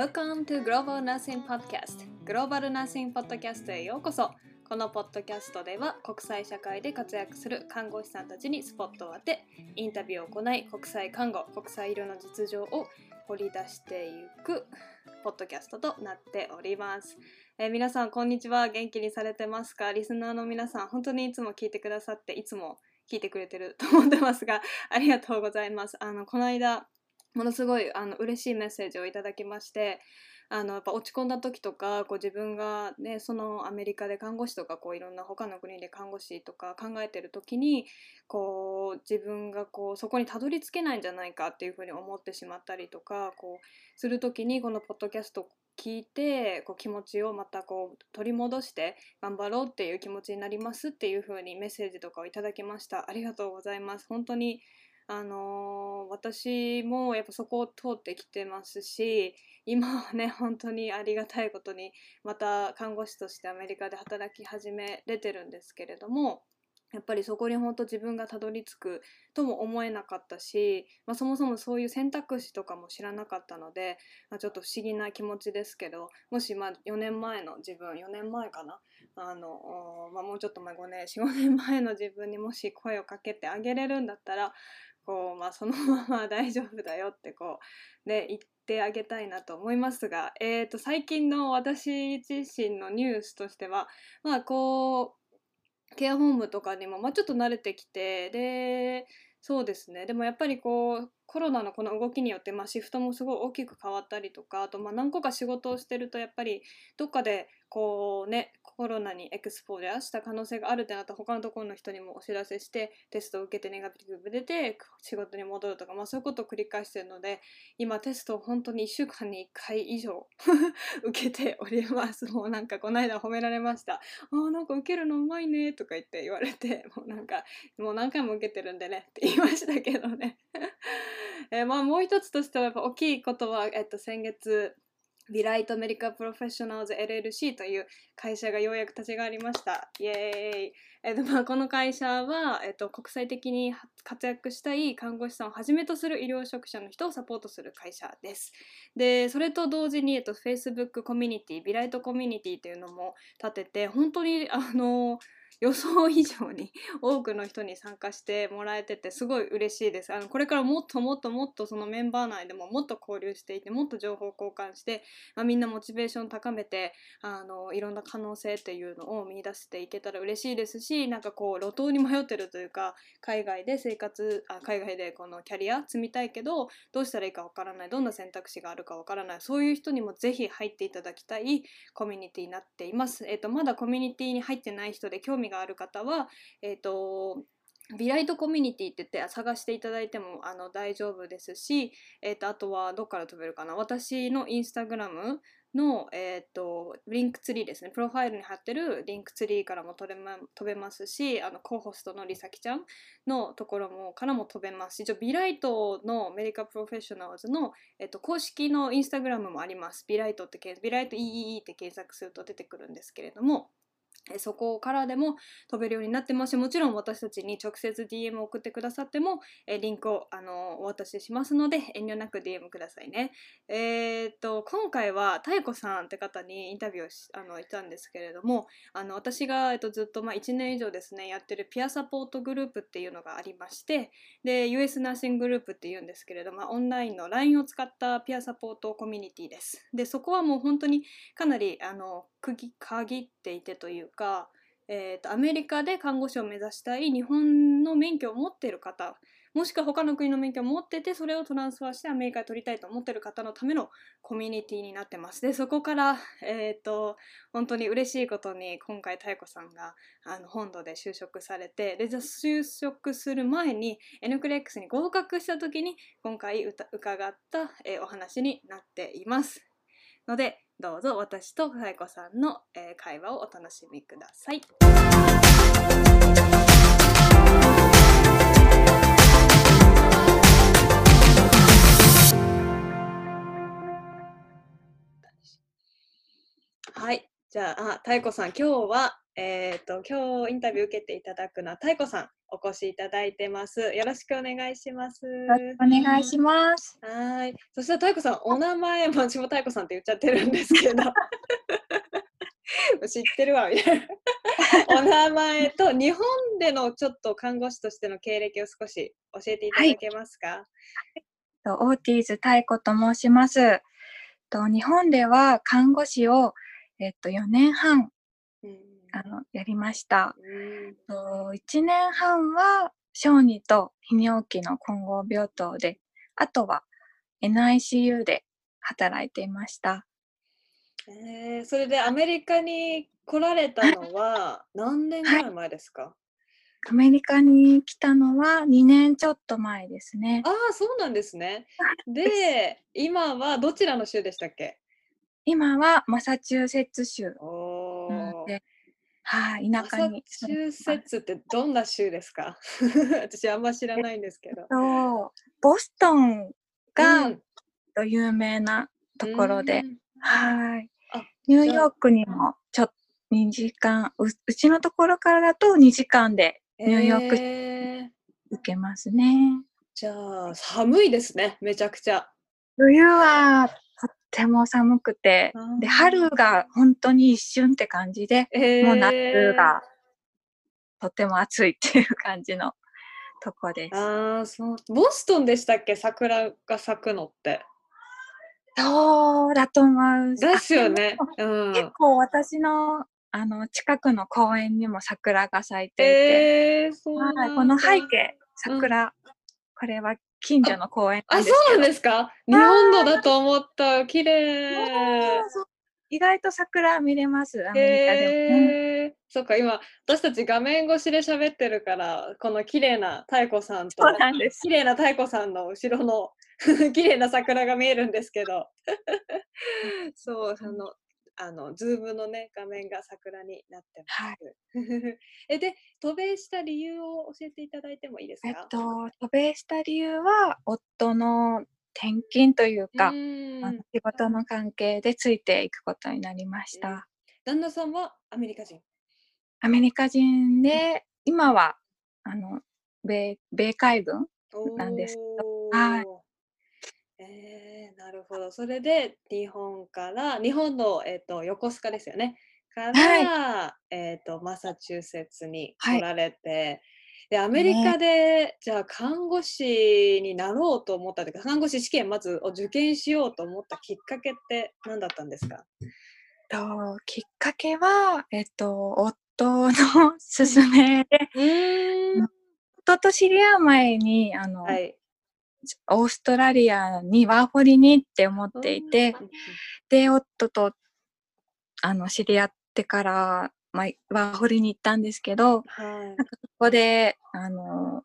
Welcome to Global Nursing Podcast. グローバルナーシングポッドキャストへようこそ。このポッドキャストでは国際社会で活躍する看護師さんたちにスポットを当てインタビューを行い国際看護国際医療の実情を掘り出していくポッドキャストとなっております、えー皆さんこんにちは。元気にされてますか？リスナーの皆さん本当にいつも聞いてくださっていつも聞いてくれてると思ってますがありがとうございます。あのこの間ものすごいあの嬉しいメッセージをいただきましてあのやっぱ落ち込んだ時とかこう自分が、ね、そのアメリカで看護師とかこういろんな他の国で看護師とか考えてる時にこう自分がこうそこにたどり着けないんじゃないかっていうふうに思ってしまったりとかこうする時にこのポッドキャストを聞いてこう気持ちをまたこう取り戻して頑張ろうっていう気持ちになりますっていうふうにメッセージとかをいただきました。ありがとうございます。本当にあのー私もやっぱそこを通ってきてますし今はね本当にありがたいことにまた看護師としてアメリカで働き始めれてるんですけれどもやっぱりそこに本当自分がたどり着くとも思えなかったし、まあ、そもそもそういう選択肢とかも知らなかったので、まあ、ちょっと不思議な気持ちですけどもしまあ4年前の自分4年前かなあの、まあ、もうちょっと前5年45年前の自分にもし声をかけてあげれるんだったらこう、まあ、そのまま大丈夫だよってこうで 言ってあげたいなと思いますが、えー、と最近の私自身のニュースとしてはまあこうケアホームとかにも、まあ、ちょっと慣れてきてでそうですね。でもやっぱりこうコロナのこの動きによって、まあ、シフトもすごい大きく変わったりとかあとまあ何個か仕事をしてるとやっぱりどっかでこうねコロナにエクスポージャーした可能性があるってなったら他のところの人にもお知らせしてテストを受けてネガティブ出て仕事に戻るとか、まあ、そういうことを繰り返してるので今テストを本当に1週間に1回以上 受けております。もうなんかこの間褒められました「あなんか受けるのうまいね」とか言って言われてもうなんかもう何回も受けてるんでねって言いましたけどね。えーまあもう一つとしてはやっぱ大きいことは、えっと、先月ビライトメディカルプロフェッショナルズ LLC という会社がようやく立ち上がりました。イエーイえっとまあ、この会社は、えっと、国際的に活躍したい看護師さんをはじめとする医療職者の人をサポートする会社です。でそれと同時に、えっと、Facebook コミュニティビライトコミュニティというのも立てて本当にあの 予想以上に多くの人に参加してもらえててすごい嬉しいですあのこれからもっともっともっとそのメンバー内でももっと交流していてもっと情報交換して、まあ、みんなモチベーション高めてあのいろんな可能性っていうのを見出していけたら嬉しいですしなんかこう路頭に迷ってるというか海外で生活あ海外でこのキャリア積みたいけどどうしたらいいかわからないどんな選択肢があるかわからないそういう人にもぜひ入っていただきたいコミュニティになっています。えっとまだコミュニティに入ってない人で興味がある方は、えっとビライトコミュニティって言って探していただいてもあの大丈夫ですし、えっとあとはどっから飛べるかな。私のインスタグラムの、えっとリンクツリーですね。プロファイルに貼ってるリンクツリーからも飛べ,、ま、飛べますしあの co-host のりさきちゃんのところもからも飛べますし一応ビライトのメディカプロフェッショナルズの、えっと、公式のインスタグラムもあります。ビライトってビライト EEE って検索すると出てくるんですけれども。そこからでも飛べるようになってますしもちろん私たちに直接 DM を送ってくださってもえリンクをあのお渡ししますので遠慮なく DM くださいね。えーっと今回は妙子さんって方にインタビューをしあのしたんですけれどもあの私が、えっと、ずっと、まあ、1年以上ですねやってるピアサポートグループっていうのがありましてで US ナーシンググループっていうんですけれども、オンラインの LINE を使ったピアサポートコミュニティです。でそこはもう本当にかなりあの区切っていてというか、えーとアメリカで看護師を目指したい日本の免許を持っている方もしくは他の国の免許を持っててそれをトランスファーしてアメリカで取りたいと思ってる方のためのコミュニティになってます。でそこから、えー、と本当に嬉しいことに今回妙子さんがあの本土で就職されてで就職する前に N クレックスに合格した時に今回伺った、えーお話になっています。のでどうぞ私とさえこさんの、えー会話をお楽しみください。はい。じゃあ、あ、太子さん、今日は、えっ、と今日インタビュー受けていただくのは太子さんお越しいただいてます。よろしくお願いします。お願いします。はい。そしたら太子さんお名前も私も太子さんって言っちゃってるんですけど。知ってるわみたいな。お名前と日本でのちょっと看護師としての経歴を少し教えていただけますか？とオーティーズ太子と申します。と日本では看護師をえっと4年半うんあのやりました。うんと1年半は小児と泌尿器の混合病棟で、あとは NICU で働いていました。えー、それでアメリカに来られたのは何年ぐらい前ですか、アメリカに来たのは2年ちょっと前ですね。ああそうなんですね。で今はどちらの州でしたっけ？今はマサチューセッツ州おはい、マサ田舎にチューセッツってどんな州ですか？私あんま知らないんですけど。とボストンが、有名なところで、うんはいあ。ニューヨークにもちょっと2時間う、うちのところからだと2時間でニューヨーク行けますね。じゃあ寒いですねめちゃくちゃ。冬はても寒くてで、春が本当に一瞬って感じで、えーもう夏がとっても暑いっていう感じのとこです。ああそうボストンでしたっけ？桜が咲くのって。そうだと思う。ですよあね。うん。結構私のあの近くの公園にも桜が咲いていて、えー、この背景、桜、これは近所の公園なあ。そうなんですか？日本のだと思った。綺麗。意外と桜見れます、アメリカでも。うんえー、そっか、今、私たち画面越しで喋ってるから、この綺麗な太子さんとそう、なんです。綺麗な太子さんの後ろの 綺麗な桜が見えるんですけど、そう、あの、あの、ズームのね、画面が桜になってます。はい。え、で、渡米した理由を教えていただいてもいいですかえっと、渡米した理由は、夫の転勤というか、う仕事の関係でついていくことになりました。旦那さんはアメリカ人？アメリカ人で、今は、あの、米、米海軍なんですけどはい。えー、なるほど。それで日本から、日本の、えー、と横須賀ですよね。から、えー、とマサチューセッツにはい来られて、でアメリカで、じゃあ看護師になろうと思ったというか看護師試験まずを受験しようと思ったきっかけって何だったんですか？ときっかけは、えっと、夫の勧めで、夫と知り合う前に、あの、はい。オーストラリアにワーホリにって思っていて、うんで、夫と、あの、知り合ってから、まあ、ワーホリに行ったんですけど、はい。ここで、あの、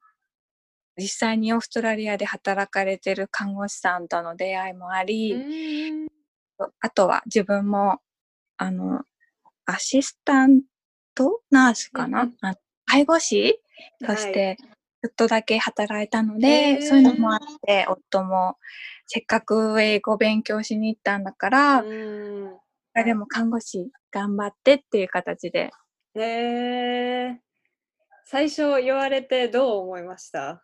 実際にオーストラリアで働かれてる看護師さんとの出会いもあうり、あとは自分も、あの、アシスタントナースかな、介護士としはい。て、ちょっとだけ働いたので、そういうのもあって、夫も、せっかく英語勉強しに行ったんだから、うーんでも看護師頑張ってっていう形で、ねえ最初言われてどう思いました？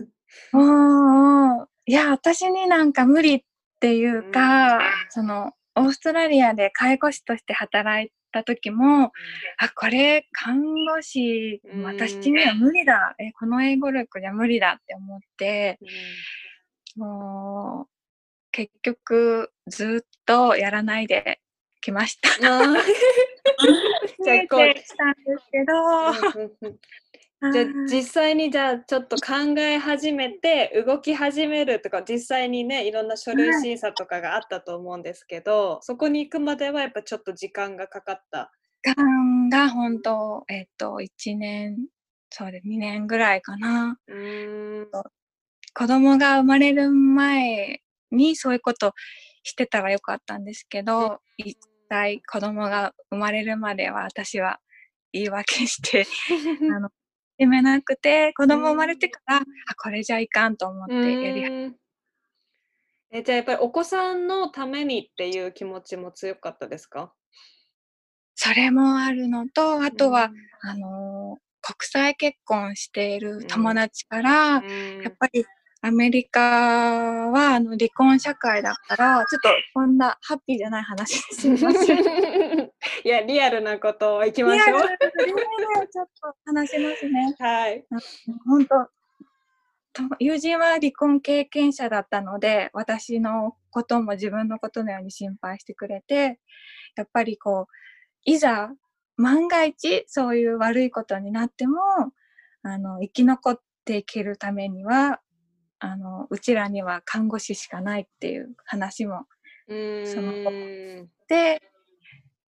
うんうん。いや、私になんか無理っていうか、うん。その、オーストラリアで介護士として働いた時も、あ、これ、看護師、うん。私には無理だ。え、この英語力じゃ無理だって思って、うん。もう、結局、ずっとやらないできました。結構 したんですけど、じゃあ実際にじゃあちょっと考え始めて動き始めるとか実際にねいろんな書類審査とかがあったと思うんですけど、そこに行くまではやっぱちょっと時間がかかった？時間が本当、えっと、1年、そうで2年ぐらいかな。うーん子供が生まれる前にそういうことしてたらよかったんですけど、一体子供が生まれるまでは私は言い訳して、あの、決めなくて、子供生まれてから、あ、これじゃいかんと思ってやりえじゃあやっぱりお子さんのためにっていう気持ちも強かったですか？それもあるのと、あとは、あのー国際結婚している友達から、うん。やっぱりアメリカはあの離婚社会だから、ちょっとこんなハッピーじゃない話ですみません。いやリアルなことをいきましょう。リアルちょっと話しますね。はい。本当と友人は離婚経験者だったので私のことも自分のことのように心配してくれてやっぱりこういざ万が一そういう悪いことになってもあの生き残っていけるためにはあのうちらには看護師しかないっていう話もそので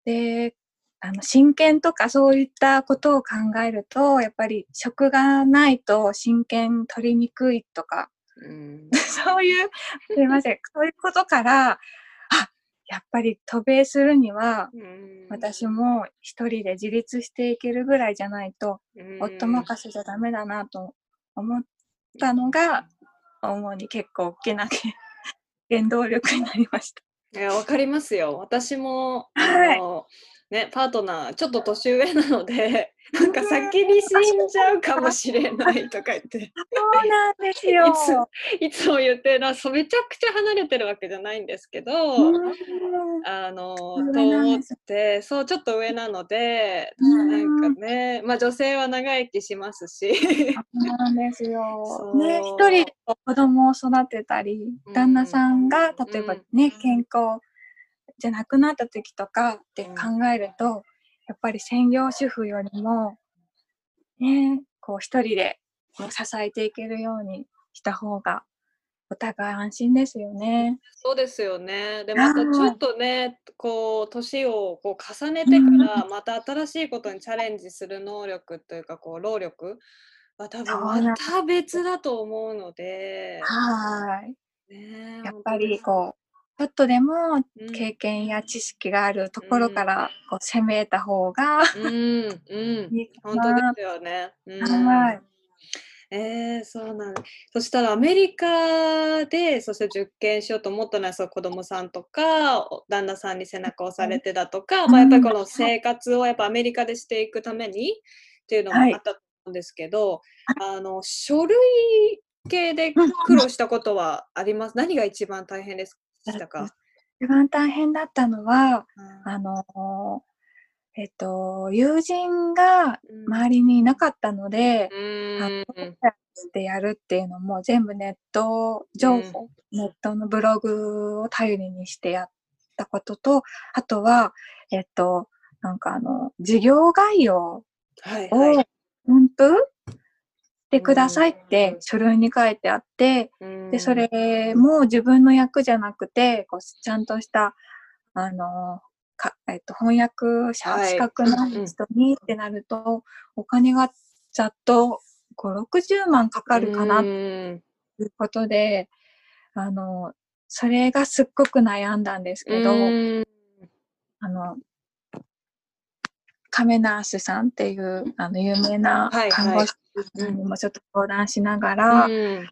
であの親権とかそういったことを考えるとやっぱり職がないと親権取りにくいとかうん。そういうすいません。そういうことからあやっぱり渡米するにはうん。私も一人で自立していけるぐらいじゃないとうん。夫任せじゃダメだなと思ったのが主に結構大きな 原動力になりました。いや、わかりますよ。私も、はいあの、ね、パートナー、ちょっと年上なので、なんか先に死んじゃうかもしれないとか言って、そうなんですよ。いつも言ってな、そうめちゃくちゃ離れてるわけじゃないんですけど、うん。あの、と思って、そう、ちょっと上なので、うん。なんかね、まあ女性は長生きしますし、そうなんですよ。ね、一人で子供を育てたり、旦那さんが例えばね、健康じゃなくなった時とかって考えると、やっぱり専業主婦よりも、ね、こう一人で支えていけるようにした方が、お互い安心ですよね。そうですよね。で、はいまたちょっとね、こう、年をこう重ねてから、また新しいことにチャレンジする能力というか、こう、労力は多分また別だと思うので、はい。ねやっぱりこょっとでもう、経験や知識があるところからこう攻めた方がうん、うん、いいか本な当ですよね。うん。はい。えー、そうなんだ。そしたらアメリカで、そして受験しようと思ったのは、そう子供さんとか、お旦那さんに背中を押されてだとか、ん。まあ、やっぱりこの生活をやっぱアメリカでしていくためにっていうのもはい。あったと思うんですけど、あの書類系で苦労したことはあります？何が一番大変でしたか？一番大変だったのは、うん。あのーえっと、友人がうん。周りにいなかったので、うん。のでやるっていうのも全部ネット情報、ネットのブログを頼りにしてやったことと、あとは、えっと、なんかあの、事業概要をはいはい。分布してくださいって書類に書いてあって、で、それも自分の役じゃなくて、こうちゃんとした、あの、かえっと、翻訳者、はい。資格の人にってなると、お金がざっと5、60万かかるかなとうん。いうことで、あの、それがすっごく悩んだんですけど、うん。あの、カメナースさんっていう、あの、有名な看護師さん。にもちょっと相談しながら、うん。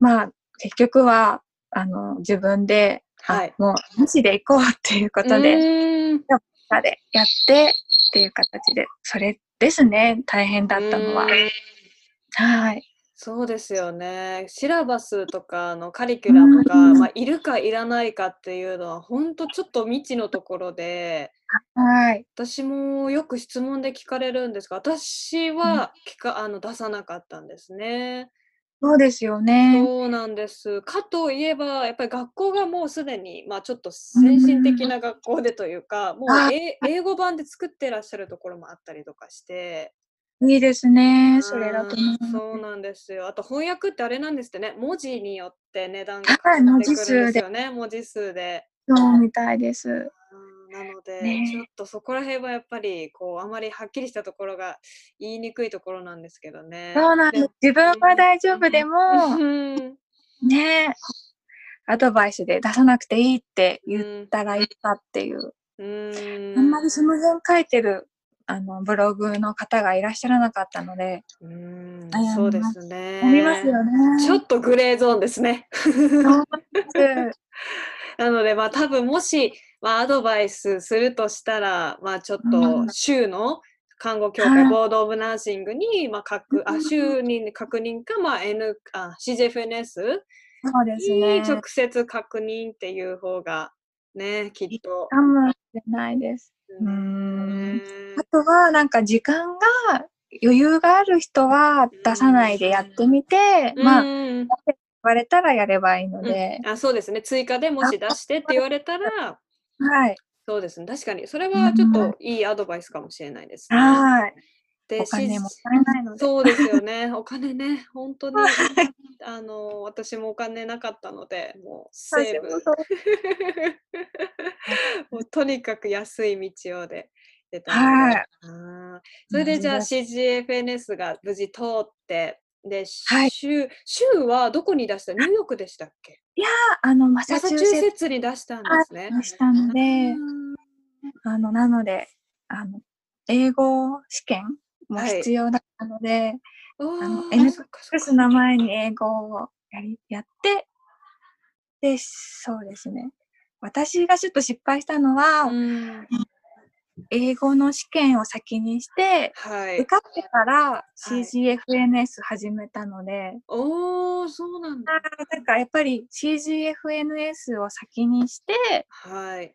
まあ、結局は、あの、自分で、あはい。もう、無視で行こうっていうことで、うん。他でやってっていう形で、それですね、大変だったのは。うん。はい。そうですよね。シラバスとかのカリキュラムが、うんまあ、いるかいらないかっていうのは本当ちょっと未知のところではい。私もよく質問で聞かれるんですが私は聞かあの出さなかったんですね。そうですよね。そうなんです。かといえばやっぱり学校がもうすでに、まあ、ちょっと先進的な学校でというか、もう英語版で作ってらっしゃるところもあったりとかして。いいですね。それだとそうなんですよ。あと翻訳ってあれなんですってね、文字によって値段がはい変わってくるん文字数でですよね、文字数で。そうみたいです。うんなので、ねちょっとそこら辺はやっぱりこうあまりはっきりしたところが言いにくいところなんですけどね。そうなんです。自分は大丈夫でも、うんね、アドバイスで出さなくていいって言ったらいいかっていう、うんあんまりその辺書いてるあのブログの方がいらっしゃらなかったので、うんそうでますすね。思いますよね。ちょっとグレーゾーンですね。なので、まあ多分もし、まあ、アドバイスするとしたら、まあ、ちょっうとん州の看護協会、はいボード・オブ・ナーシングに、まあ、確あうん州に確認か、まあ、N あ CJFNS そうですにね。直接確認っていう方がね、きっと。かもしれないです。うーん。あとは、なんか時間が余裕がある人は出さないでやってみて、まあ、言うんわれたらやればいいのうんで、あそうですね、追加でもし出してって言われたら、はい。そうですね、確かに、それはちょっといいアドバイスかもしれないですね。はい。でお金しもったいないので。そうですよね、お金ね、本当に、あの、私もお金なかったので、もうセーブ。もうとにかく安い道をで出たので、はい。それでじゃあ CGFNS が無事通って、で、はい。州州はどこに出した？ニューヨークでしたっけ？あの、ママサチューセッツに出したんですね。ツしたので、ああの、なので、あの、英語試験もはい必要だったので、ーあのあー N そっかそっかクスの前に英語をやりやって、で、そうですね。私がちょっと失敗したのは、うん英語の試験を先にして、はい受。かってからい CGFNS 始めたので、おー、そうなんだ。なんかやっぱり CGFNS を先にして、はい。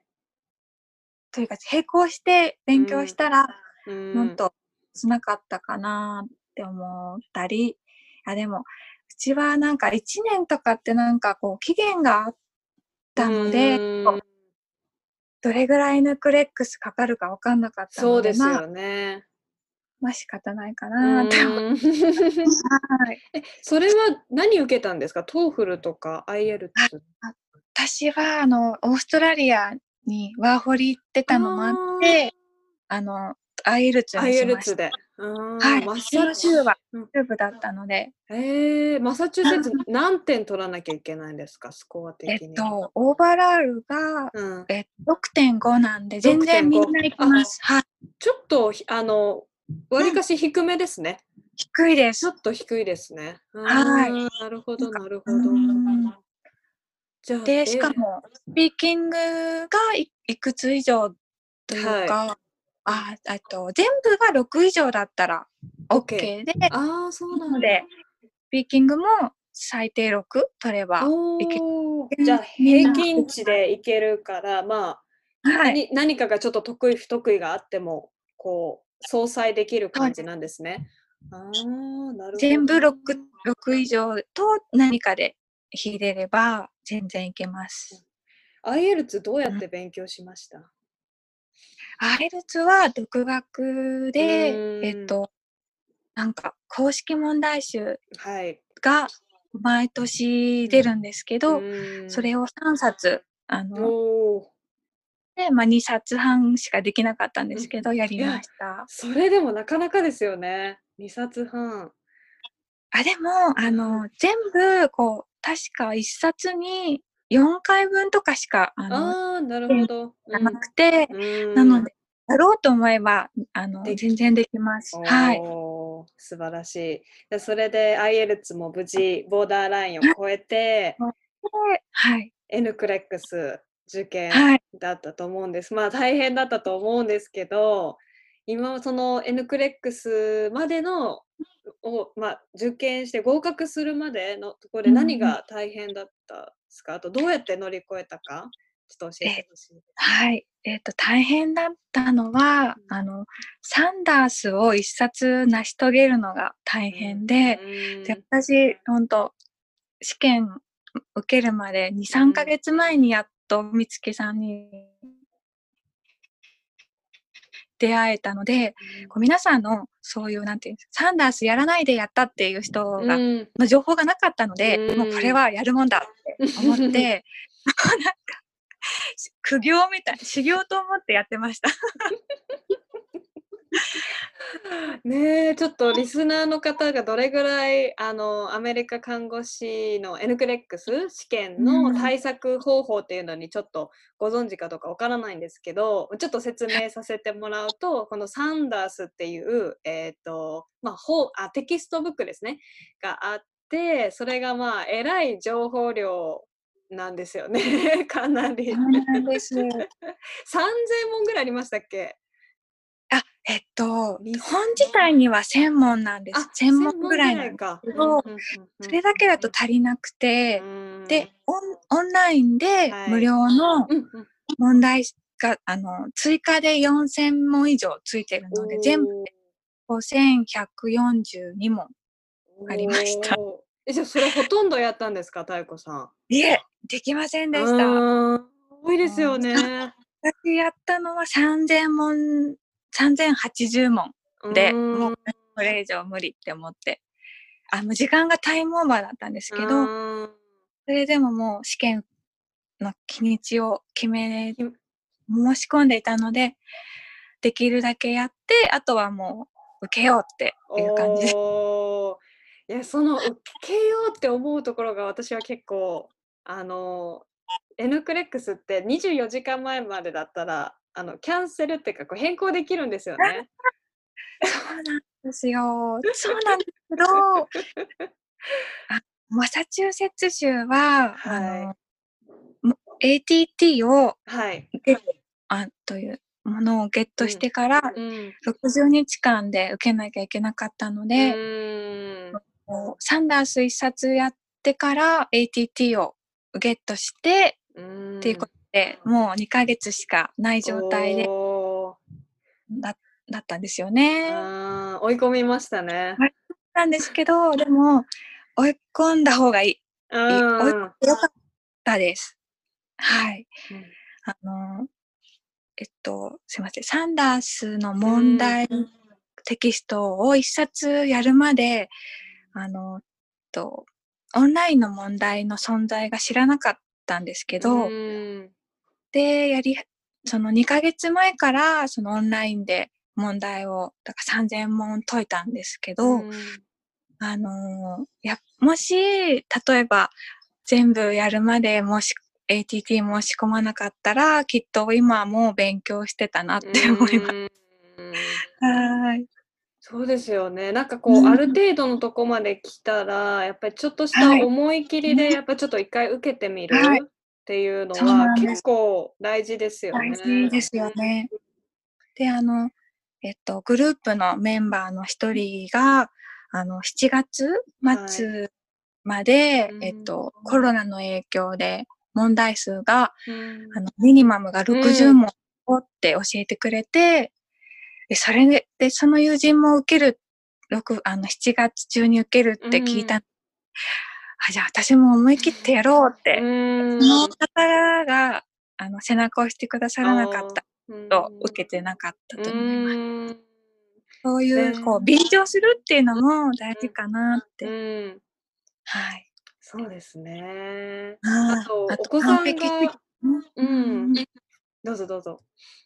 というか並行して勉強したら、うんもっとしなかったかなって思ったり、あ、でも、うちはなんか1年とかってなんかこう期限があったので、うんどれぐらいヌクレックスかかるかわかんなかったので、そうですまあ、よね。まあ仕方ないかなって思って。うん はいえそれは何受けたんですか？ TOEFL とか IELTS? 私はあのオーストラリアにワーホリ行ってたのもあってあの IELTS にしました。はい、マサチ州は。うん中部だったので、えー、マサチューセッツ何点取らなきゃいけないんですか？スコア的えに。っと overall が、うん、え6.5なんで全然みんな行きます。はい、ちょっとひあのわりかし低めですね。低いです。ちょ。っと低いですね。はい。うんなるほど、なるほうど。ん。じゃあでしかえもスピーキングがいいくつ以上というか、ああと全部が6以上だったら OK で、ああ、そうなのだ。でスピーキングも最低6取れば、いけじゃあ平均値でいけるから、まあ、はい、何何かがちょっと得意不得意があってもこう相殺できる感じなんですね。ああなるほど。全部 6, 6以上と何かで入れれば全然いけます。IELTS どうやって勉強しました、アイルツは独学でう、んえっと、なんか公式問題集はい。が毎年出るんですけど、それをを3冊、あの、で、まあ、2冊半しかできなかったんですけど、やりました。それでもなかなかですよね。2冊半。あ、でも、あの、全部、こう、確か1冊に4回分とかしか、あの、ああ、なるほど。なくて、うんなので、やろうと思えば、あの、全然できます。はい。素晴らしい。でそれで IELTS も無事ボーダーラインを超えて、はい。N クレックス受験はい。だったと思うんです。まあ大変だったと思うんですけど、今その N クレックスまでのを、まあ、受験して合格するまでのところでうん何が大変だったんですか、あとどうやって乗り越えたか？ちょっと教えてほしいです。はい。えっ、と、大変だったのは、あの、サンダースを一冊成し遂げるのが大変で、うん。で私、本当試験受けるまで2、3ヶ月前にやっと美月さんに出会えたので、こう皆さんのそういう、なんていうんですサンダースやらないでやったっていう人が、うんの情報がなかったので、うんもうこれはやるもんだって思って、なんか、苦行みたい、修行と思ってやってました。ねえちょっとリスナーの方がどれぐらいあのアメリカ看護師の N クレックス試験うんの対策方法っていうのにちょっとご存知かどうかわからないんですけどちょっと説明させてもらうとこのサンダースっていう、えーとまあ、本あテキストブックですねがあってそれがまあえらい情報量なんですよね。かなり。そうなんです。3000問ぐらいありましたっけ？あ、えっと、に本自体には1000問なんです。1000問ぐらいなんですか。けどそれだけだと足りなくて、うんで、オンオンラインではい無料の問題が、あの、追加で4000問以上ついてるので、全部で5142問。ありましたえじゃあそれほとんどやったんですか、太子さん。いえ、できませんでした。うん多いですよね。私やったのは3000問、3080問で、うん。もうこれ以上無理って思って。あ、もう時間がタイムオーバーだったんですけど、うん。それでももう試験の日にちを決め、うん申し込んでいたので、できるだけやって、あとはもう受けようっていう感じいやその受けようって思うところが私は結構あの N クレックスって24時間前までだったらあのキャンセルっていうかこう変更できるんですよね。そうなんですよ。そうなんですけど、あマサチューセッツ州は、あの、も ATT をはい。ゲットあというものをゲットしてから、うん。60日間で受けなきゃいけなかったので、サンダース一冊やってから ATT をゲットして、うんっていうことで、もう2ヶ月しかない状態でだだったんですよね。追い込みましたね。なんですけど、でも、追い込んだ方がいい。うん追い込んでよかったです。はい。あの、えっと、すいません。サンダースの問題テキストを一冊やるまで、あの、と、オンラインの問題の存在が知らなかったんですけど、うんで、やり、その2ヶ月前から、そのオンラインで問題を、だから3000問解いたんですけど、うん。あのーや、もし、例えば、全部やるまでもし、ATT 申し込まなかったら、きっと今もう勉強してたなって思います。うんはーい。そうですよね。なんかこう、うん。ある程度のとこまで来たら、やっぱりちょっとしたはい。思い切りで、ねやっぱちょっと一回受けてみる。はいっていうのは結構大事ですよね。大事ですよね。で、あの、えっと、グループのメンバーの一人が、あの、7月末まで、うんえっと、コロナの影響で問題数が、うんあの、ミニマムがう60ん。問をって教えてくれて、で、それで、で、その友人も受ける、6あの、7月中に受けるって聞いた、うんあ、じゃあ私も思い切ってやろうって、うんその方が、あの、背中を押してくださらなかったと、受けてなかったと思います。うんそういう、ねこう、便乗するっていうのも大事かなって。うんはい。そうですね。ああと、あお子さんが、にうん、どうぞどうぞ。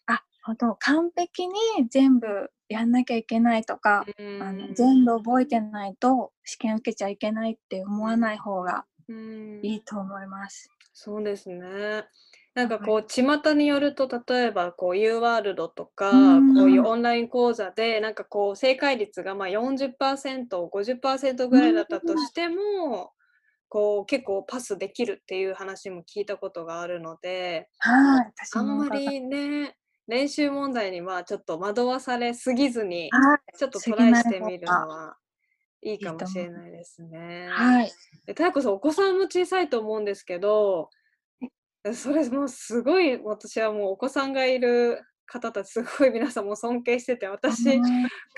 あ、ほんと、完璧に全部やんなきゃいけないとか、あの全部覚えてないと試験受けちゃいけないって思わない方がうんいいと思います。そうですね。なんかこう、巷によると、例えばこう U ワールドとか、うんこういうオンライン講座で、なんかこう、正解率がまあ40%、50%ぐらいだったとしても、こう、結構パスできるっていう話も聞いたことがあるので、はい。私あんまりね、練習問題にはちょっと惑わされすぎずに、はい。ちょっとトライしてみるのはいいかもしれないですね。はい。で、たやこさん、お子さんも小さいと思うんですけど、それもうすごい、私はもうお子さんがいる方たち、すごい皆さんも尊敬してて、私、うん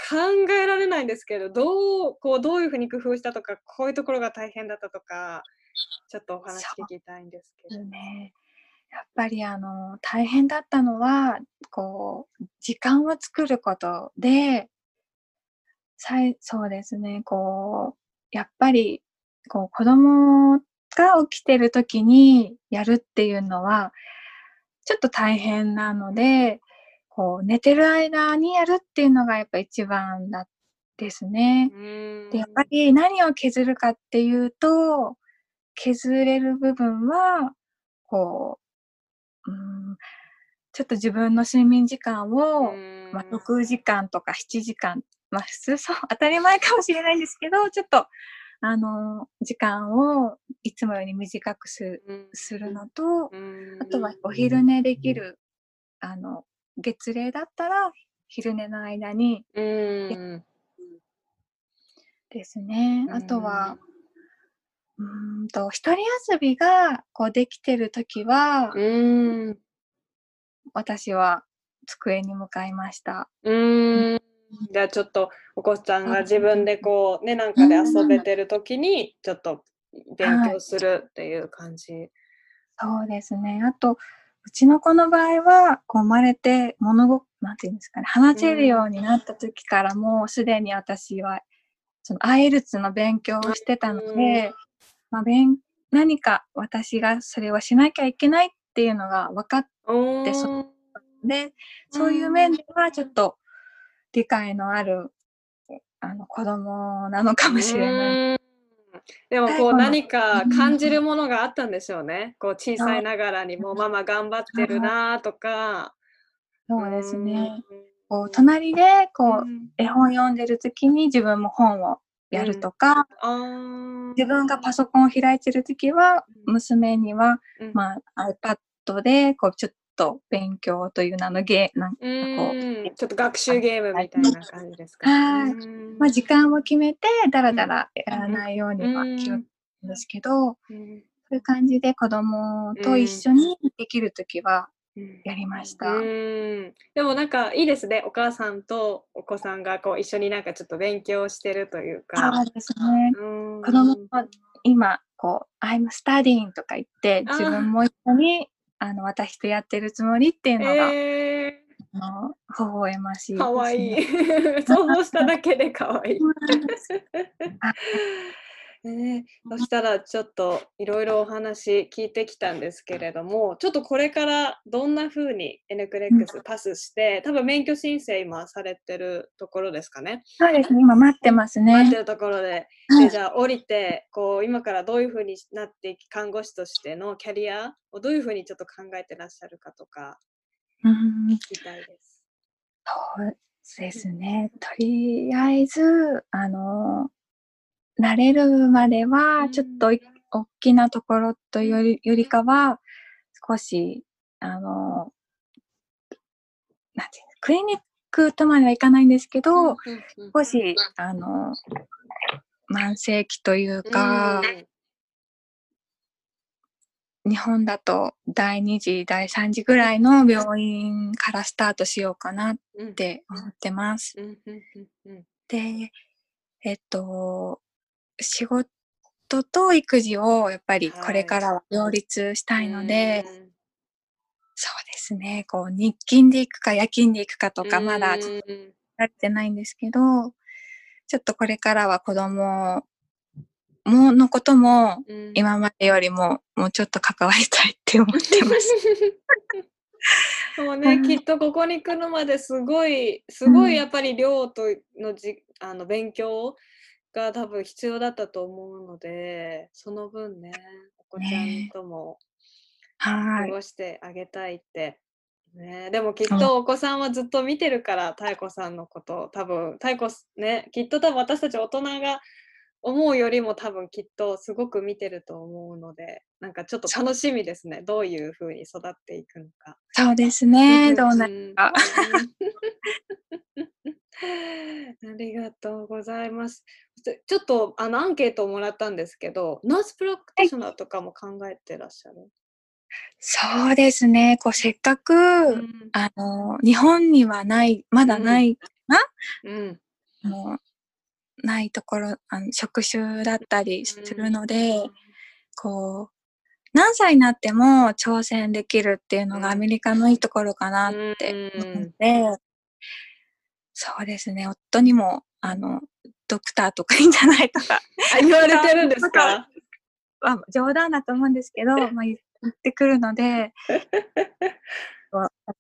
考えられないんですけど、どう、こう、どういうふうに工夫したとか、こういうところが大変だったとか、ちょっとお話聞きたいんですけど。ね。やっぱりあの大変だったのはこう時間を作ることでそうですねこうやっぱりこう子供が起きてる時にやるっていうのはちょっと大変なのでこう寝てる間にやるっていうのがやっぱ一番だですね。うんでやっぱり何を削るかっていうと削れる部分はこううん。ちょっと自分の睡眠時間を、うん。まあ、6時間とか7時間、まあ、普通そう 当たり前かもしれないんですけどちょっとあの、時間をいつもより短くすするのと、あとはお昼寝できる、あの、月齢だったら昼寝の間に、ですね。あとは、うんと、一人遊びがこうできてるときは、私は机に向かいました。うんじゃあちょっとお子さんが自分でこうねなんかで遊べてる時にちょっと勉強するっていう感じ。はい、そうですね。あとうちの子の場合はこう生まれて物ごなんていうんですかね話せるようになった時からもうすでに私はそのアイルツの勉強をしてたので、まあ、勉何か私がそれはしなきゃいけないっていうのが分かってそでそういう面ではちょっと理解のあるあの子供なのかもしれない。でもこう何か感じるものがあったんでしょうね。こう小さいながらにもママ頑張ってるなとか。そうですね。こう隣でこう絵本読んでる時に自分も本をやるとか、自分がパソコンを開いてる時は娘には、まあ、iPad でこうちょっと勉強という名のゲーなんかこうちょっと学習ゲームみたいな感じですか、はい。まあ時間を決めてだらだらやらないようには気をつけるんですけど、そういう感じで子供と一緒にできるときはやりました、うん。でもなんかいいですね。お母さんとお子さんがこう一緒になんかちょっと勉強してるというか。そうですね。子供は今こう I'm studying とか言って自分も一緒にあの私とやってるつもりっていうのが、えー、あの微笑ましい、ね。かわいい。想像しただけでかわいい。ね、そしたらちょっといろいろお話聞いてきたんですけれどもちょっとこれからどんな風に N クレックスパスして、多分免許申請今されてるところですかね。そうですね。今待ってますね。待ってるところで。でじゃあ降りてこう今からどういう風になって看護師としてのキャリアをどういう風にちょっと考えてらっしゃるかとか聞きたいです。そうですね。とりあえずあの慣れるまでは、ちょっと大きなところというよりよりかは、少し、あの、なんていうクリニックとまではいかないんですけど、少し、あの、慢性期というか、日本だと第2次、第3次ぐらいの病院からスタートしようかなって思ってます。で、えっと、仕事と育児をやっぱりこれからは両立したいので、はい、そうですね、こう日勤で行くか夜勤で行くかとかまだちょっとられてないんですけど、ちょっとこれからは子供ものことも今までよりももうちょっと関わりたいって思ってます。もうね、きっとここに来るまですごいすごいやっぱり寮とのじあの勉強が多分必要だったと思うので、その分ね、お子ちゃんとも過ごしてあげたいって。ね、でもきっとお子さんはずっと見てるから妙子さんのこと多分妙子ねきっと多分私たち大人が思うよりも多分きっとすごく見てると思うのでなんかちょっと楽しみですね。どういうふうに育っていくのか。そうですね。どうなるか。ありがとうございます。ちょっとあのアンケートをもらったんですけど、ナースプラクティショナーとかも考えてらっしゃる、はい、そうですね。こうせっかく、うん、あの日本にはないまだないな、うん、もうないところあの職種だったりするので、うん、こう何歳になっても挑戦できるっていうのがアメリカのいいところかなって思って、そうですね。夫にも、あの、ドクターとかいいんじゃないとか。言われてるんですか？まあ、冗談だと思うんですけど、まあ、言ってくるので、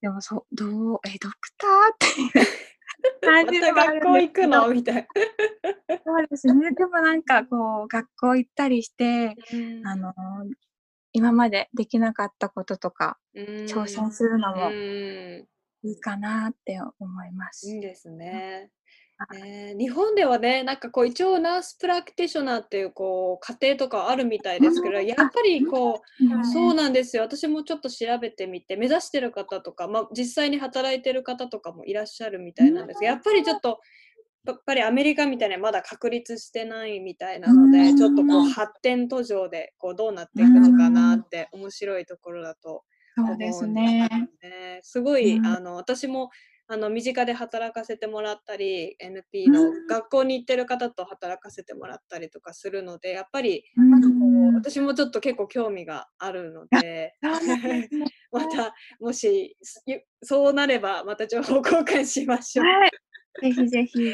でもそう、どう、え、ドクターって感じで。学校行くの？みたいな。そうですね。でもなんかこう、学校行ったりして、あの、今までできなかったこととか、挑戦するのもいいかなって思います。いいですね。ね、日本ではねなんかこう一応ナースプラクティショナーっていうこう家庭とかあるみたいですけどやっぱりこうそうなんです。よ。私もちょっと調べてみて目指してる方とか、まあ、実際に働いてる方とかもいらっしゃるみたいなんです。やっぱりちょっとやっぱりアメリカみたいにまだ確立してないみたいなのでちょっとこう発展途上でこうどうなっていくのかなって面白いところだと思うんですね。すごいあの私もあの身近で働かせてもらったり NP の学校に行ってる方と働かせてもらったりとかするのでやっぱり、うん、私もちょっと結構興味があるので またもしそうなればまた情報交換しましょう。はい、ぜひぜひ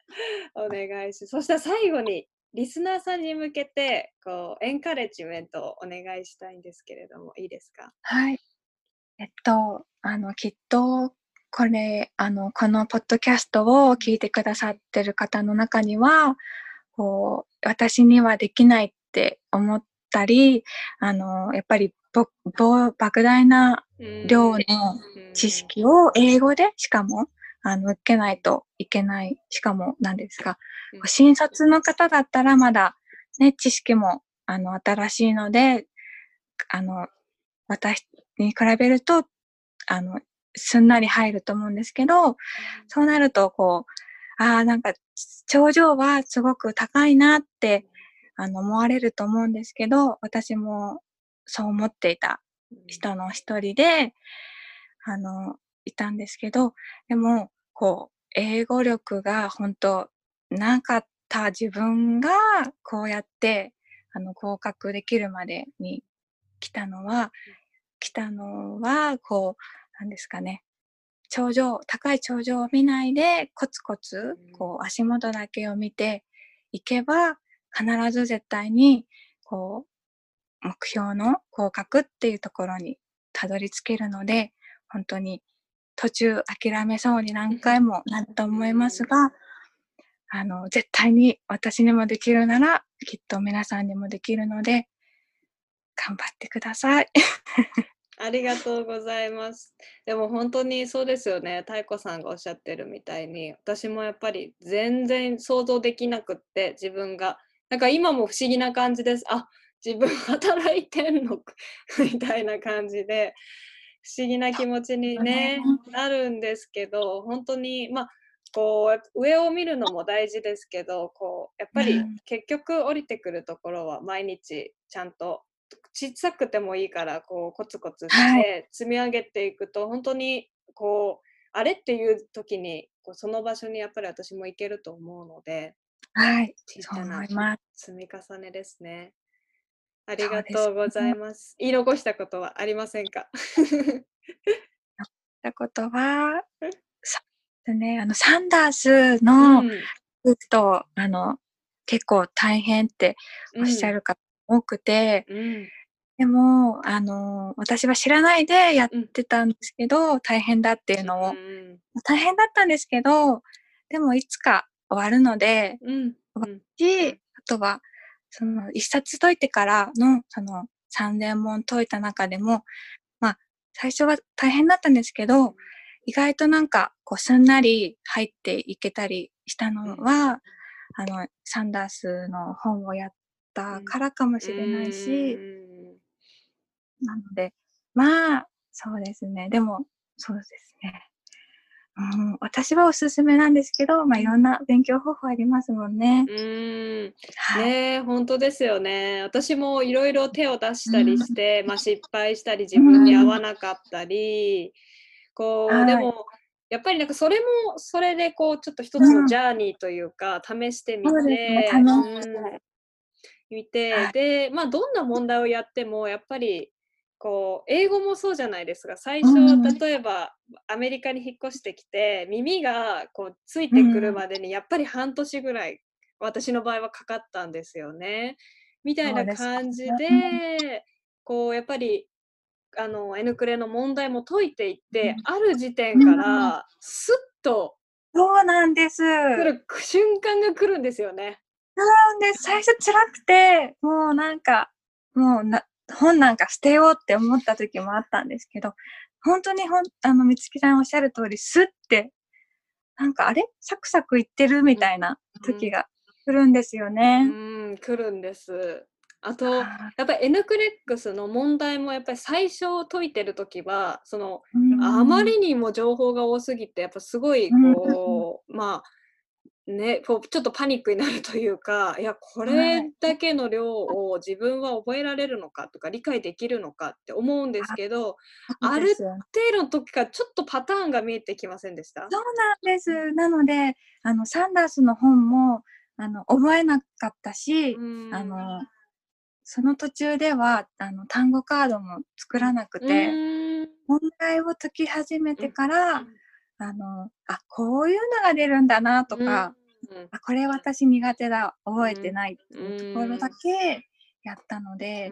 お願いします。そしたら最後にリスナーさんに向けてこうエンカレッジメントをお願いしたいんですけれどもいいですか？はい。えっとあのきっとこれ、あの、このポッドキャストを聞いてくださってる方の中には、こう、私にはできないって思ったり、あの、やっぱりぼ、ぼ、莫大な量の知識を英語で、しかも、あの、受けないといけない。しかも、何ですか、診察の方だったらまだ、ね、知識も、あの、新しいので、あの、私に比べると、あの、すんなり入ると思うんですけど、そうなると、こう、ああ、なんか、頂上はすごく高いなって、あの、思われると思うんですけど、私もそう思っていた人の一人で、あの、いたんですけど、でも、こう、英語力が本当なかった自分が、こうやって、あの、合格できるまでに来たのは、来たのは、こう、なんですかね、頂上、高い頂上を見ないで、コツコツ、こう、足元だけを見ていけば、必ず絶対に、こう、目標の合格っていうところにたどり着けるので、本当に途中諦めそうに何回も なると思いますが、あの、絶対に私にもできるなら、きっと皆さんにもできるので、頑張ってください。ありがとうございます。でも本当にそうですよね。太子さんがおっしゃってるみたいに、私もやっぱり全然想像できなくって、自分が。なんか今も不思議な感じです。あ、自分働いてんの みたいな感じで、不思議な気持ちに、ね、なるんですけど、本当に、まあ、こう上を見るのも大事ですけどこうやっぱり結局降りてくるところは毎日ちゃんと小さくてもいいからこうコツコツして積み上げていくと、はい、本当にこうあれっていう時にこうその場所にやっぱり私も行けると思うので、はい、小さな積み重ねですね。ありがとうございます。すね、言い残したことはありませんか？たことは、そうね、あのサンダースの、うん、とあの結構大変っておっしゃる方多くて、うん、でも、あの、私は知らないでやってたんですけど、うん、大変だっていうのを、うん、大変だったんですけど、でもいつか終わるので、うん、し、あとは、その一冊解いてからの、その三年問解いた中でも、まあ、最初は大変だったんですけど、意外となんか、こう、すんなり入っていけたりしたのは、あの、サンダースの本をやったからかもしれないし、なので、まあ、そうですね。でも、そうですね。うん、私はおすすめなんですけど、まあ、いろんな勉強方法ありますもんね。うん、はい、ね本当ですよね。私もいろいろ手を出したりして、うん、まあ、失敗したり自分に合わなかったり、うん、こう、はい、でもやっぱりなんかそれもそれでこうちょっと一つのジャーニーというか、試してみて、ね、見て、はい、でまあどんな問題をやってもやっぱりこう英語もそうじゃないですが最初、例えばアメリカに引っ越してきて耳がこうついてくるまでにやっぱり半年ぐらい、私の場合はかかったんですよね。みたいな感じでこうやっぱりあの N クレの問題も解いていって、ある時点からスッとそうなんです。来る瞬間が来るんですよね。なんで最初辛くてもうなんかもうな本なんか捨てようって思った時もあったんですけど、本当にほん、あの、みつきさんおっしゃる通り、すって、なんかあれ？サクサクいってるみたいな時が来るんですよね。うん、来るんです。あと、あやっぱり N クレックスの問題もやっぱり最初解いてる時はそのーうん。あまりにも情報が多すぎてやっぱすごいうんこう、まあねこうちょっとパニックになるというかいやこはれい。だけの量を自分は覚えられるのかとか理解できるのかって思うんですけどある程度の時からちょっとパターンが見えてきませんでした？そうなんです。なので、あの、サンダースの本も、あの、覚えなかったし、うん。あの、その途中では、あの、単語カードも作らなくうて、ん。問題を解き始めてから、うんあの、あ、こういうのが出るんだなとか、うんあ、これ私苦手だ、覚えてないってうんいうところだけやったので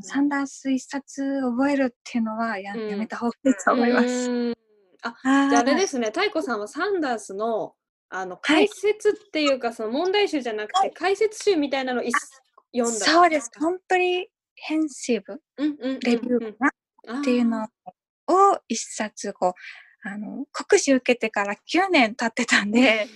サンダース一冊覚えるっていうのはや,、うんやめた方がいいと思います。うん。ああじゃああれーですね、太子さんはサンダースのあのはい解説っていうか、その問題集じゃなくて、解説集みたいなのを一読んだ。そうです。コンプリヘンシブレビューかなっていうのあを一冊こう、あの、国試受けてから9年経ってたんで、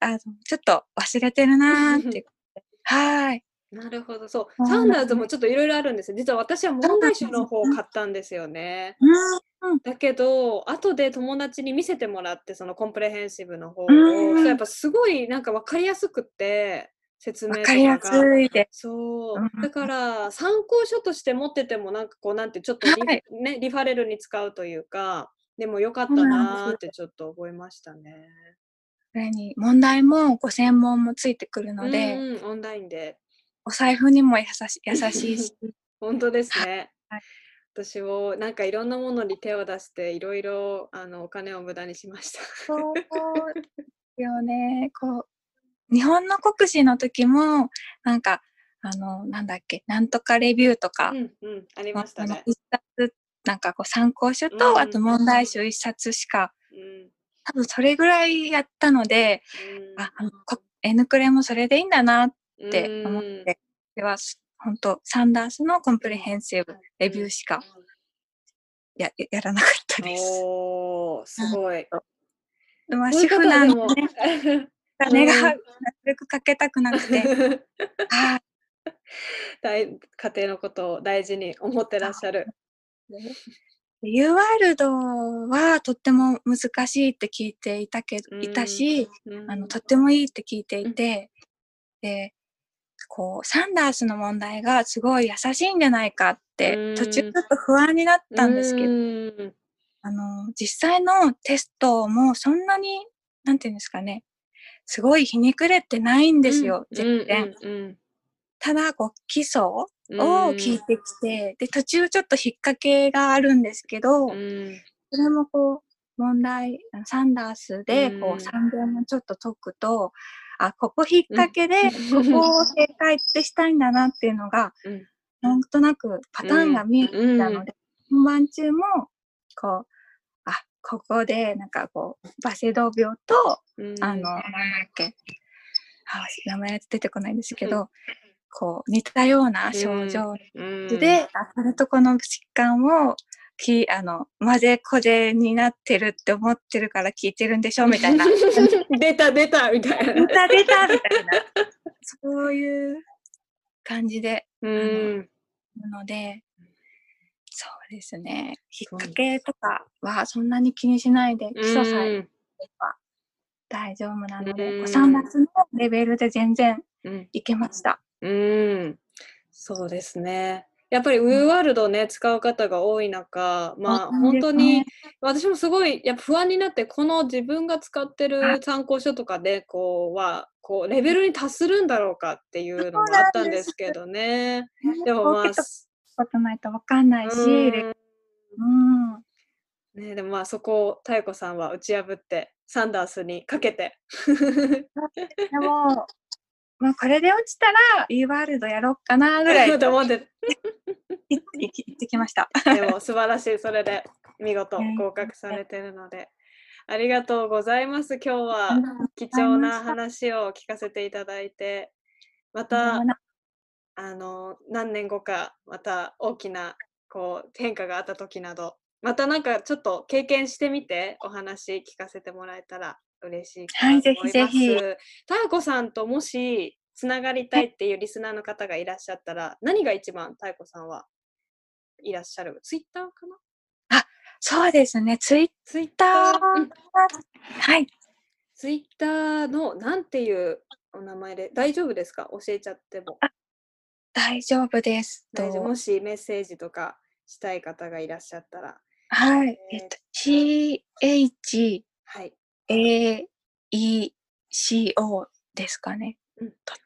あの、ちょっと忘れてるなーって。はい。ーなるほど、そう。サンダーズもちょっといろいろあるんですよ。実は私は問題集の方を買ったんですよね。うん。だけど、後で友達に見せてもらって、そのコンプレヘンシブの方を、やっぱすごいなんか分かりやすくって、説明とわかりやかが。すいです。そううんだから参考書として持っててもなんかこうなんてちょっとリ,、はいね、リファレルに使うというかでもよかったなーってちょっと覚えましたね。それに問題もご専門もついてくるので、オンラインでお財布にも優し 優しいし、本当ですね。はい私もなんかいろんなものに手を出していろいろあのお金を無駄にしました。そうですよね。こう、日本の国試の時も、なんか、あの、なんだっけ、なんとかレビューとか、うんうん、ありましたね。なんかこう参考書と、うん。あと問題集一冊しか、うん。多分それぐらいやったので、うん。あ、あの、こ N クレもそれでいいんだなっうん。て思って、では、本当サンダースのコンプレヘンシブレビューしかやややらなかったです。おーすごい。まあ、主婦なはでもので、金がうんなるべくかけたくなくて、はい。大家庭のことを大事に思ってらっしゃる。ユーワールドはとっても難しいって聞いていたけど、いたし、あの、とってもいいって聞いていて、で、こう、サンダースの問題がすごい優しいんじゃないかってうん、途中ちょっと不安になったんですけど、ど。あの、実際のテストもそんなに、なんていうんですかね、すごいひねくれてないんですよ、全然。うん。ただ、こう、基礎をうん聞いてきて、で、途中ちょっと引っ掛けがあるんですけど、うんそれもこう、問題、サンダースで、こうん。う、3遍もちょっと解くと、あ、ここ引っ掛けで、うんここを正解ってしたいんだなっていうのが、うん。なんとなくパターンが見えてきたので、本番中も、こう、あ、ここで、なんかこう、バセドウ病と、うん。あの、なんだっけ、あ名前出てこないんですけど、こう、似たような症状うんで、あそれとこの疾患をきあの混ぜこぜになってるって思ってるから聞いてるんでしょみたいな。出た出たみたいな出。た出たみたいな。そういう感じで、うんなので、そうですね。引っ掛けとかはそんなに気にしないで、基礎さえば大丈夫なので、うんこう3月のレベルで全然うんいけました。うん、そうですね。やっぱりウーワールドをね、使う方が多い中、まあ本当に私もすごいやっぱ不安になって、この自分が使ってる参考書とかで、こうは、こうレベルに達するんだろうかっていうのもあったんですけどね。でもまあ、ことないとわかんないし、うん。うん。ね、でもまあそこを妙子さんは打ち破って、サンダースにかけて。でも、まあ、これで落ちたら、e ワールドやろうかなぐらい。と思って言ってきました。でも素晴らしい、それで見事うん合格されてるので、ありがとうございます。今日は。貴重な話を聞かせていただいて、またあの何年後かまた大きなこう変化があった時など、またなんかちょっと経験してみてお話聞かせてもらえたら嬉しいはい。ぜひぜひたやこさんともしつながりたいっていうリスナーの方がいらっしゃったら、何が一番たやこさんはいらっしゃる？ツイッターかな？そうですね。ツイッツイッター？はい。ツイッターのなんていうお名前で大丈夫ですか？教えちゃっても。大丈夫です。もしメッセージとかしたい方がいらっしゃったら。はい。えーえっと、CH はい。A E C O ですかね。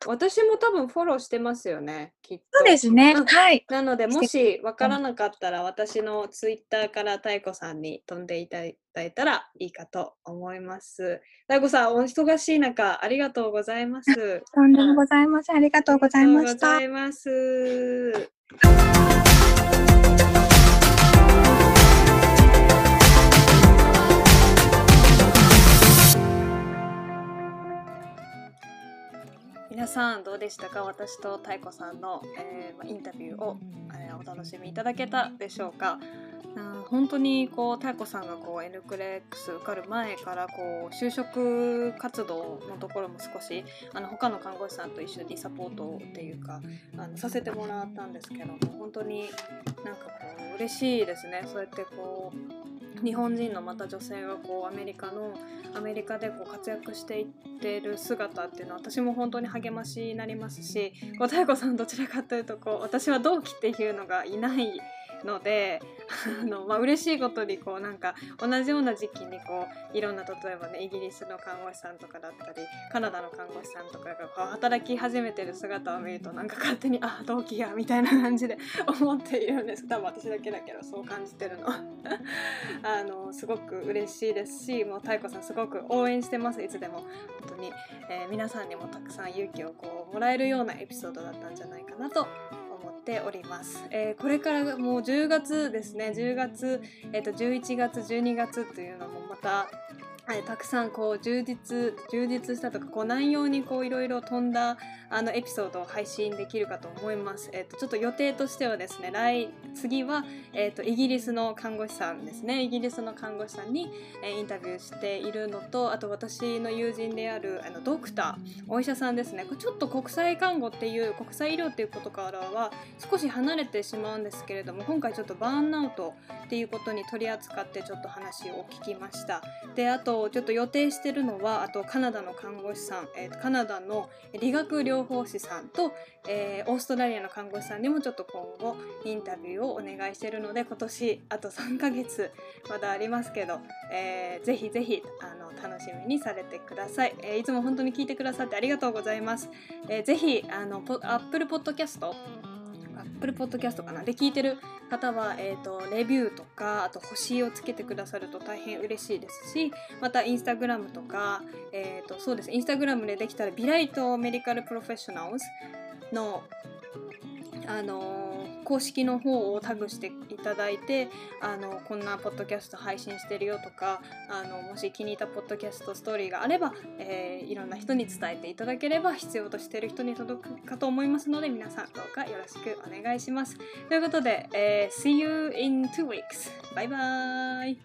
私も多分フォローしてますよね、きっと。そうですね。うんはい。なので、もしわからなかったら、私のツイッターから太鼓さんに飛んでいただいたらいいかと思います。太鼓さん、お忙しい中、ありがとうございます。とんでもございません。ありがとうございましたあり。がとうございます。さんどうでしたか？私と太鼓さんの、えーインタビューを、えーお楽しみいただけたでしょうか？あー本当にこう太鼓さんがこう N クレックス受かる前からこう就職活動のところも少しあの他の看護師さんと一緒にサポートっていうかあのさせてもらったんですけども本当になんかこう嬉しいですね。そうやってこう日本人のまた女性がこうアメリカのアメリカでこう活躍していってる姿っていうのは私も本当に励ましになりますしこう妙子さんどちらかというとこう私は同期っていうのがいないのであの、まあ嬉しいことにこうなんか同じような時期にこういろんな例えばねイギリスの看護師さんとかだったりカナダの看護師さんとかがこう働き始めてる姿を見るとなんか勝手にあ同期やみたいな感じで 思っているんです多分私だけだけどそう感じてるの。あのすごく嬉しいですしもう太鼓さんすごく応援してます。いつでも。本当に、えー皆さんにもたくさん勇気をこうもらえるようなエピソードだったんじゃないかなと思いますております、えーこれからもう10月ですね。10月、えー、と11月12月というのもまたはい、たくさんこう充実充実したとかこう内容にこういろいろ飛んだあのエピソードを配信できるかと思います。えっ、とちょっと予定としてはですね来次はえっ、とイギリスの看護師さんですねイギリスの看護師さんに、えーインタビューしているのとあと私の友人であるあのドクターお医者さんですねちょっと国際看護っていう国際医療っていうことからは少し離れてしまうんですけれども今回ちょっとバーンアウトっていうことに取り扱ってちょっと話を聞きました。であとちょっと予定してるのはあとカナダの看護師さん、えーカナダの理学療法士さんと、えーオーストラリアの看護師さんにもちょっと今後インタビューをお願いしてるので今年あと3ヶ月まだありますけど、えーぜひぜひあの楽しみにされてください、えーいつも本当に聞いてくださってありがとうございます、えーぜひあのポ Apple Podcast アップルポッドキャストかな？で聞いてる方は、えー、とレビューとかあと星をつけてくださると大変嬉しいですしまたインスタグラムとか、えー、とそうです。インスタグラムでできたらビライトメディカルプロフェッショナルズのあのー公式の方をタグしていただいてあのこんなポッドキャスト配信してるよとかあのもし気に入ったポッドキャストストーリーがあれば、えー、いろんな人に伝えていただければ必要としてる人に届くかと思いますので皆さんどうかよろしくお願いします。ということで、えー、See you in two weeks! バイバーイ